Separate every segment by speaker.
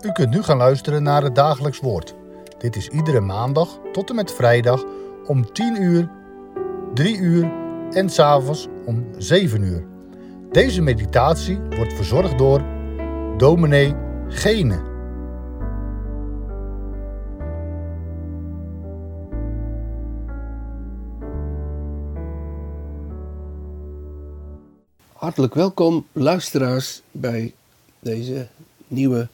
Speaker 1: U kunt nu gaan luisteren naar het dagelijks woord. Dit is iedere maandag tot en met vrijdag om 10 uur, 3 uur en s'avonds om 7 uur. Deze meditatie wordt verzorgd door dominee Gene.
Speaker 2: Hartelijk welkom, luisteraars, bij deze nieuwe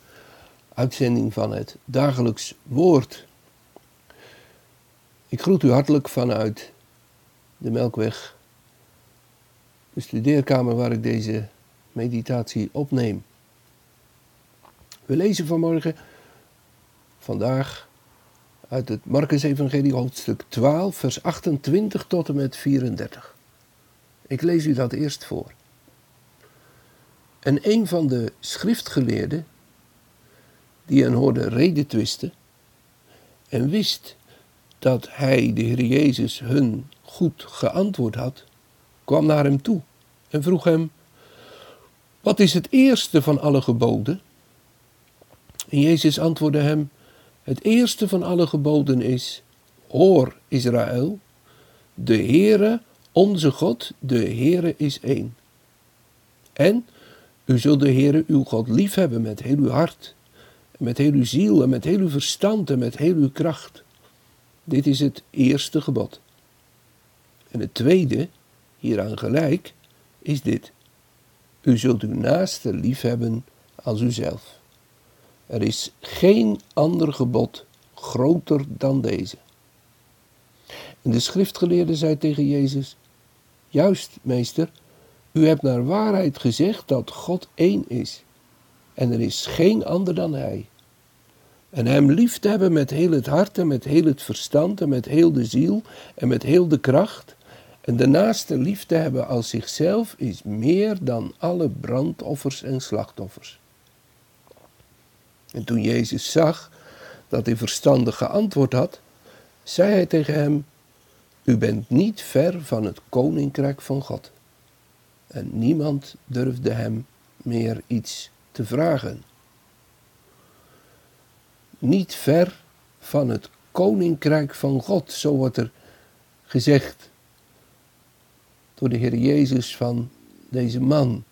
Speaker 2: uitzending van het dagelijks woord. Ik groet u hartelijk vanuit de Melkweg, de studeerkamer waar ik deze meditatie opneem. We lezen vanmorgen, vandaag, uit het Marcus Evangelie hoofdstuk 12, vers 28 tot en met 34. Ik lees u dat eerst voor. En een van de schriftgeleerden, die hen hoorde reden twisten, en wist dat hij, de Heer Jezus, hun goed geantwoord had, kwam naar hem toe en vroeg hem: Wat is het eerste van alle geboden? En Jezus antwoordde hem: Het eerste van alle geboden is: Hoor Israël, de Heere, onze God, de Heere is één. En u zult de Heere uw God liefhebben met heel uw hart, met heel uw ziel en met heel uw verstand en met heel uw kracht. Dit is het eerste gebod. En het tweede, hieraan gelijk, is dit. U zult uw naaste liefhebben als uzelf. Er is geen ander gebod groter dan deze. En de schriftgeleerde zei tegen Jezus: Juist, meester, u hebt naar waarheid gezegd dat God één is. En er is geen ander dan Hij. En Hem lief te hebben met heel het hart en met heel het verstand en met heel de ziel en met heel de kracht. En de naaste lief te hebben als zichzelf is meer dan alle brandoffers en slachtoffers. En toen Jezus zag dat hij verstandig geantwoord had, zei hij tegen hem: U bent niet ver van het koninkrijk van God. En niemand durfde hem meer iets te vragen. Niet ver van het koninkrijk van God, zo wordt er gezegd door de Heer Jezus van deze man,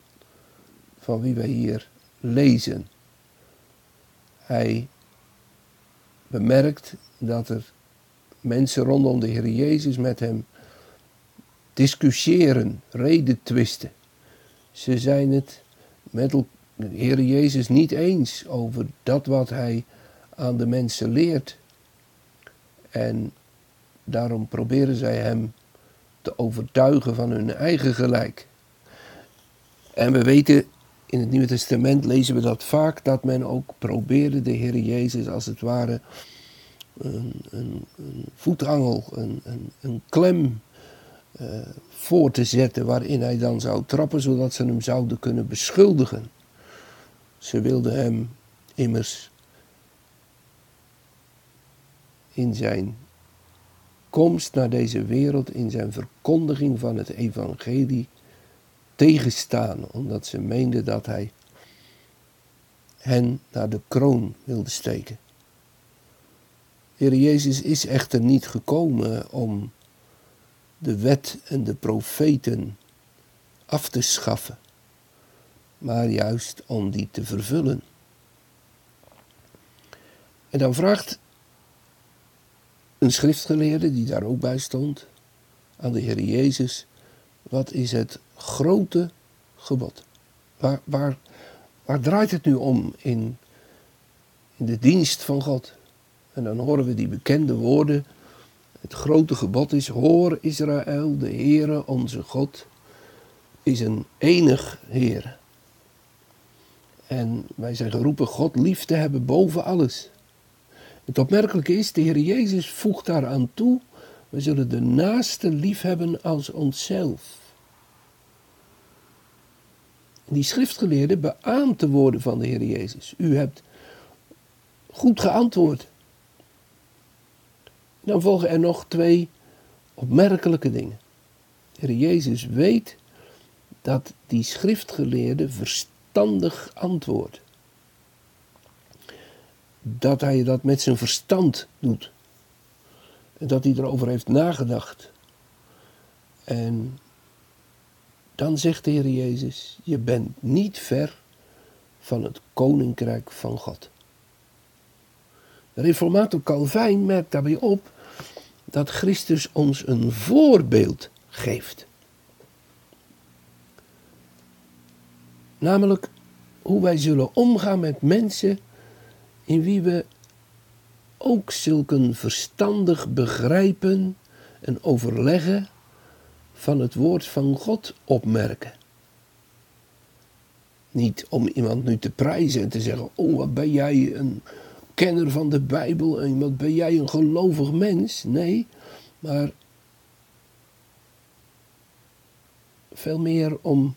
Speaker 2: van wie wij hier lezen. Hij bemerkt dat er mensen rondom de Heer Jezus met hem discussiëren, reden twisten. Ze zijn het met de Heer Jezus niet eens over dat wat hij aan de mensen leert. En daarom proberen zij hem te overtuigen van hun eigen gelijk. En we weten, in het Nieuwe Testament lezen we dat vaak, dat men ook probeerde de Heer Jezus als het ware een, een, een voetangel, een, een, klem uh, voor te zetten waarin hij dan zou trappen, zodat ze hem zouden kunnen beschuldigen. Ze wilden hem immers in zijn komst naar deze wereld, in zijn verkondiging van het evangelie tegenstaan, omdat ze meenden dat hij hen naar de kroon wilde steken. Heer Jezus is echter niet gekomen om de wet en de profeten af te schaffen, maar juist om die te vervullen. En dan vraagt een schriftgeleerde die daar ook bij stond aan de Heer Jezus, wat is het grote gebod? Waar, waar, waar draait het nu om in, in de dienst van God? En dan horen we die bekende woorden het grote gebod is, hoor Israël, de Heere, onze God, is een enig Heer. En wij zijn geroepen God lief te hebben boven alles. Het opmerkelijke is, de Heer Jezus voegt daaraan toe, we zullen de naaste lief hebben als onszelf. Die schriftgeleerde beaamt de woorden van de Heer Jezus. U hebt goed geantwoord. Dan volgen er nog twee opmerkelijke dingen. De Heer Jezus weet dat die schriftgeleerde verstandig antwoordt. Dat hij dat met zijn verstand doet. En dat hij erover heeft nagedacht. En dan zegt de Heer Jezus, je bent niet ver van het koninkrijk van God. Reformator Calvijn merkt daarbij op dat Christus ons een voorbeeld geeft. Namelijk hoe wij zullen omgaan met mensen in wie we ook zulke verstandig begrijpen en overleggen van het woord van God opmerken. Niet om iemand nu te prijzen en te zeggen: Oh, wat ben jij een kenner van de Bijbel en wat ben jij een gelovig mens. Nee, maar veel meer om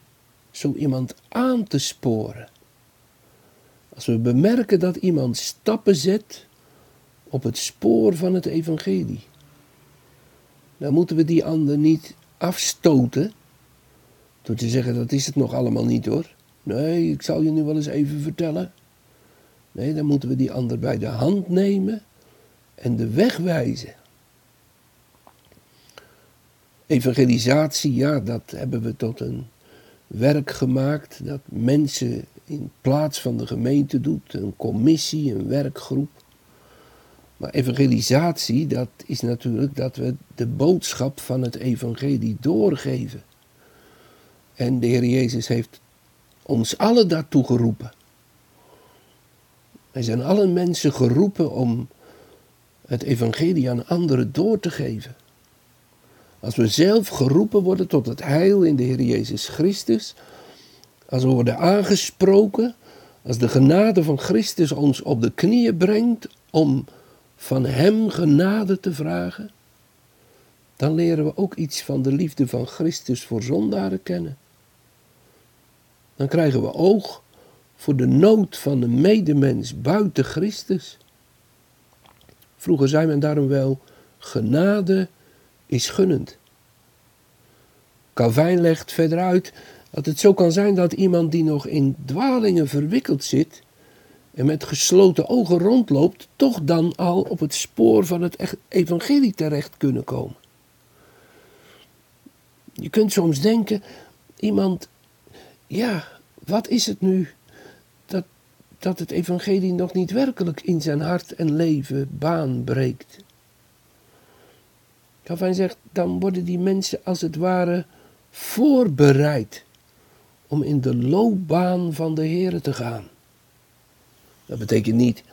Speaker 2: zo iemand aan te sporen. Als we bemerken dat iemand stappen zet op het spoor van het evangelie, dan moeten we die ander niet afstoten door te zeggen dat is het nog allemaal niet hoor. Nee, ik zal je nu wel eens even vertellen. Nee, dan moeten we die ander bij de hand nemen en de weg wijzen. Evangelisatie, ja, dat hebben we tot een werk gemaakt dat mensen in plaats van de gemeente doet, een commissie, een werkgroep. Maar evangelisatie, dat is natuurlijk dat we de boodschap van het evangelie doorgeven. En de Heer Jezus heeft ons allen daartoe geroepen. Wij zijn alle mensen geroepen om het evangelie aan anderen door te geven. Als we zelf geroepen worden tot het heil in de Heer Jezus Christus, als we worden aangesproken, als de genade van Christus ons op de knieën brengt om van Hem genade te vragen, dan leren we ook iets van de liefde van Christus voor zondaren kennen. Dan krijgen we oog voor de nood van de medemens buiten Christus. Vroeger zei men daarom wel, genade is gunnend. Calvijn legt verder uit dat het zo kan zijn dat iemand die nog in dwalingen verwikkeld zit en met gesloten ogen rondloopt, toch dan al op het spoor van het evangelie terecht kunnen komen. Je kunt soms denken, iemand, ja, wat is het nu dat, dat het evangelie nog niet werkelijk in zijn hart en leven baan breekt? Calvijn zegt, dan worden die mensen als het ware voorbereid om in de loopbaan van de Heer te gaan. Dat betekent niet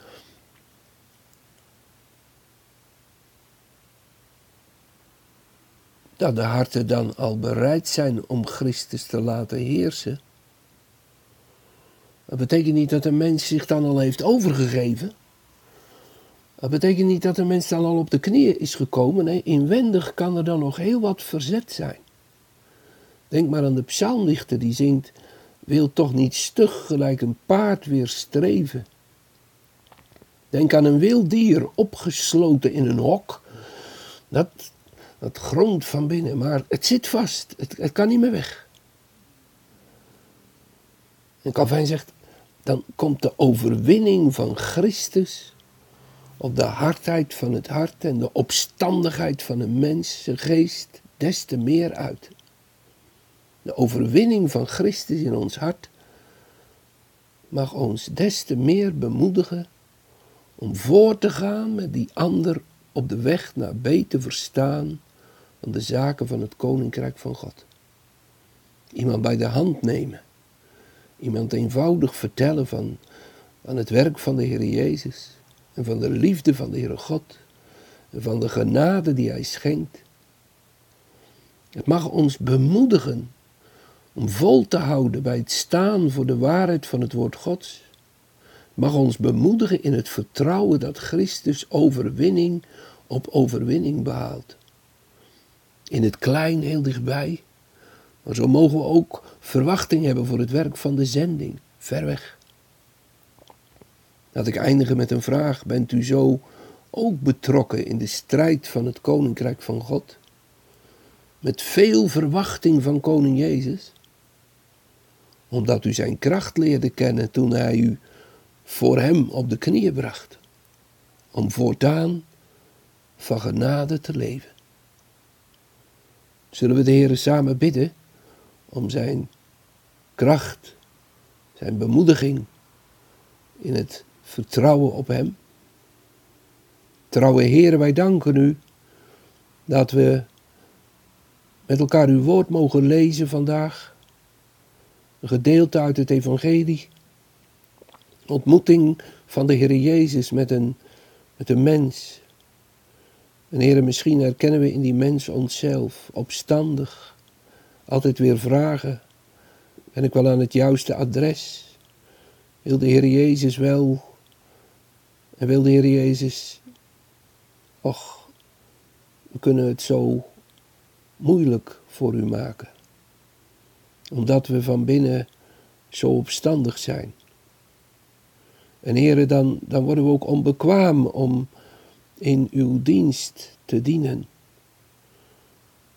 Speaker 2: dat de harten dan al bereid zijn om Christus te laten heersen. Dat betekent niet dat een mens zich dan al heeft overgegeven. Dat betekent niet dat een mens dan al op de knieën is gekomen. Nee, inwendig kan er dan nog heel wat verzet zijn. Denk maar aan de psalmdichter die zingt: Wil toch niet stug gelijk een paard weer streven. Denk aan een wild dier opgesloten in een hok. Dat, dat grond van binnen, maar het zit vast. Het, kan niet meer weg. En Calvijn zegt, dan komt de overwinning van Christus op de hardheid van het hart en de opstandigheid van een mens, zijn geest, des te meer uit. De overwinning van Christus in ons hart mag ons des te meer bemoedigen om voor te gaan met die ander op de weg naar beter verstaan van de zaken van het koninkrijk van God. Iemand bij de hand nemen, iemand eenvoudig vertellen van, van het werk van de Heer Jezus en van de liefde van de Heere God en van de genade die Hij schenkt. Het mag ons bemoedigen om vol te houden bij het staan voor de waarheid van het woord Gods. mag ons bemoedigen in het vertrouwen dat Christus overwinning op overwinning behaalt. In het klein heel dichtbij, maar zo mogen we ook verwachting hebben voor het werk van de zending, ver weg. Laat ik eindigen met een vraag. Bent u zo ook betrokken in de strijd van het koninkrijk van God? Met veel verwachting van koning Jezus? Omdat u zijn kracht leerde kennen toen hij u voor hem op de knieën bracht. om voortaan van genade te leven. Zullen we de Heer samen bidden om zijn kracht, zijn bemoediging in het vertrouwen op Hem? Trouwe Heer, wij danken U dat we met elkaar uw woord mogen lezen vandaag. Een gedeelte uit het Evangelie. Ontmoeting van de Heer Jezus met een, met een mens. En Heer, misschien herkennen we in die mens onszelf, opstandig, altijd weer vragen. Ben ik wel aan het juiste adres? Wil de Heer Jezus wel? En wil de Heer Jezus, och, we kunnen het zo moeilijk voor u maken. Omdat we van binnen zo opstandig zijn. En heren, dan, dan worden we ook onbekwaam om in uw dienst te dienen.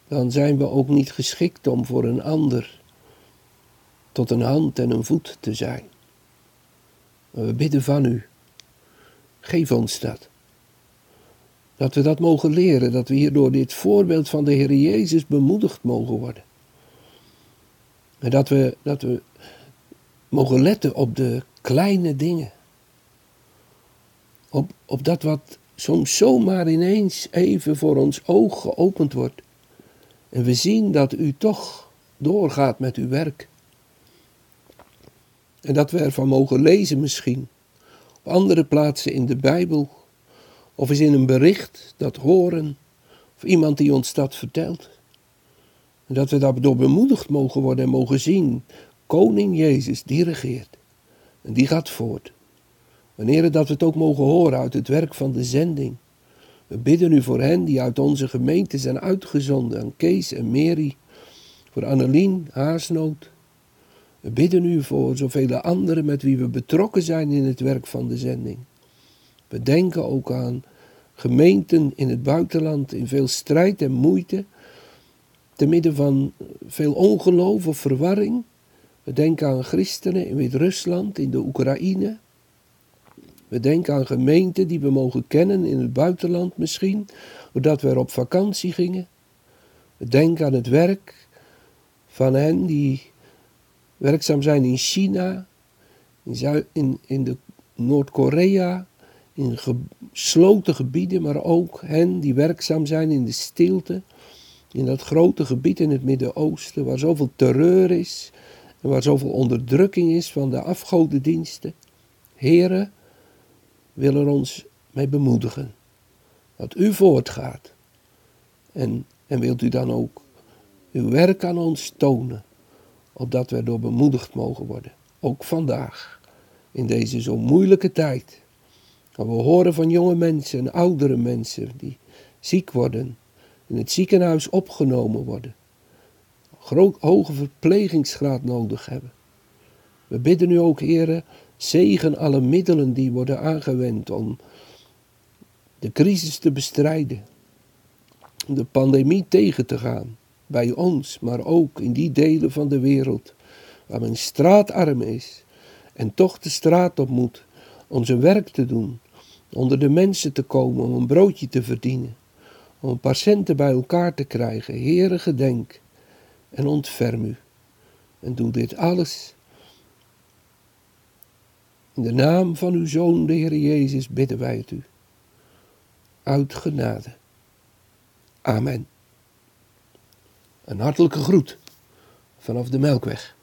Speaker 2: Dan zijn we ook niet geschikt om voor een ander tot een hand en een voet te zijn. We bidden van u, geef ons dat. Dat we dat mogen leren, dat we hier door dit voorbeeld van de Heer Jezus bemoedigd mogen worden. En dat we, dat we mogen letten op de kleine dingen. Op, op dat wat soms zomaar ineens even voor ons oog geopend wordt. En we zien dat u toch doorgaat met uw werk. En dat we ervan mogen lezen misschien. Op andere plaatsen in de Bijbel of eens in een bericht dat horen, of iemand die ons dat vertelt. Dat we daardoor bemoedigd mogen worden en mogen zien, Koning Jezus, die regeert. En die gaat voort. Wanneer dat we het ook mogen horen uit het werk van de zending. We bidden u voor hen die uit onze gemeente zijn uitgezonden, aan Kees en Mary, voor Annelien, Haasnoot. We bidden u voor zoveel anderen met wie we betrokken zijn in het werk van de zending. We denken ook aan gemeenten in het buitenland in veel strijd en moeite, te midden van veel ongeloof of verwarring. We denken aan christenen in Wit-Rusland, in de Oekraïne. We denken aan gemeenten die we mogen kennen in het buitenland misschien, doordat we er op vakantie gingen. We denken aan het werk van hen die werkzaam zijn in China, in, in, in de Noord-Korea, in gesloten gebieden, maar ook hen die werkzaam zijn in de stilte, in dat grote gebied in het Midden-Oosten, waar zoveel terreur is en waar zoveel onderdrukking is van de afgodendiensten. Heren, willen ons mee bemoedigen dat u voortgaat. En, en wilt u dan ook uw werk aan ons tonen, opdat we door bemoedigd mogen worden, ook vandaag, in deze zo moeilijke tijd. Maar we horen van jonge mensen en oudere mensen die ziek worden, in het ziekenhuis opgenomen worden, hoge verplegingsgraad nodig hebben. We bidden u ook, heren, zegen alle middelen die worden aangewend om de crisis te bestrijden, de pandemie tegen te gaan, bij ons, maar ook in die delen van de wereld waar men straatarm is en toch de straat op moet om zijn werk te doen, onder de mensen te komen om een broodje te verdienen, om centen bij elkaar te krijgen. Heere, gedenk en ontferm u. En doe dit alles. In de naam van uw Zoon, de Heer Jezus, bidden wij het u. Uit genade. Amen. Een hartelijke groet vanaf de Melkweg.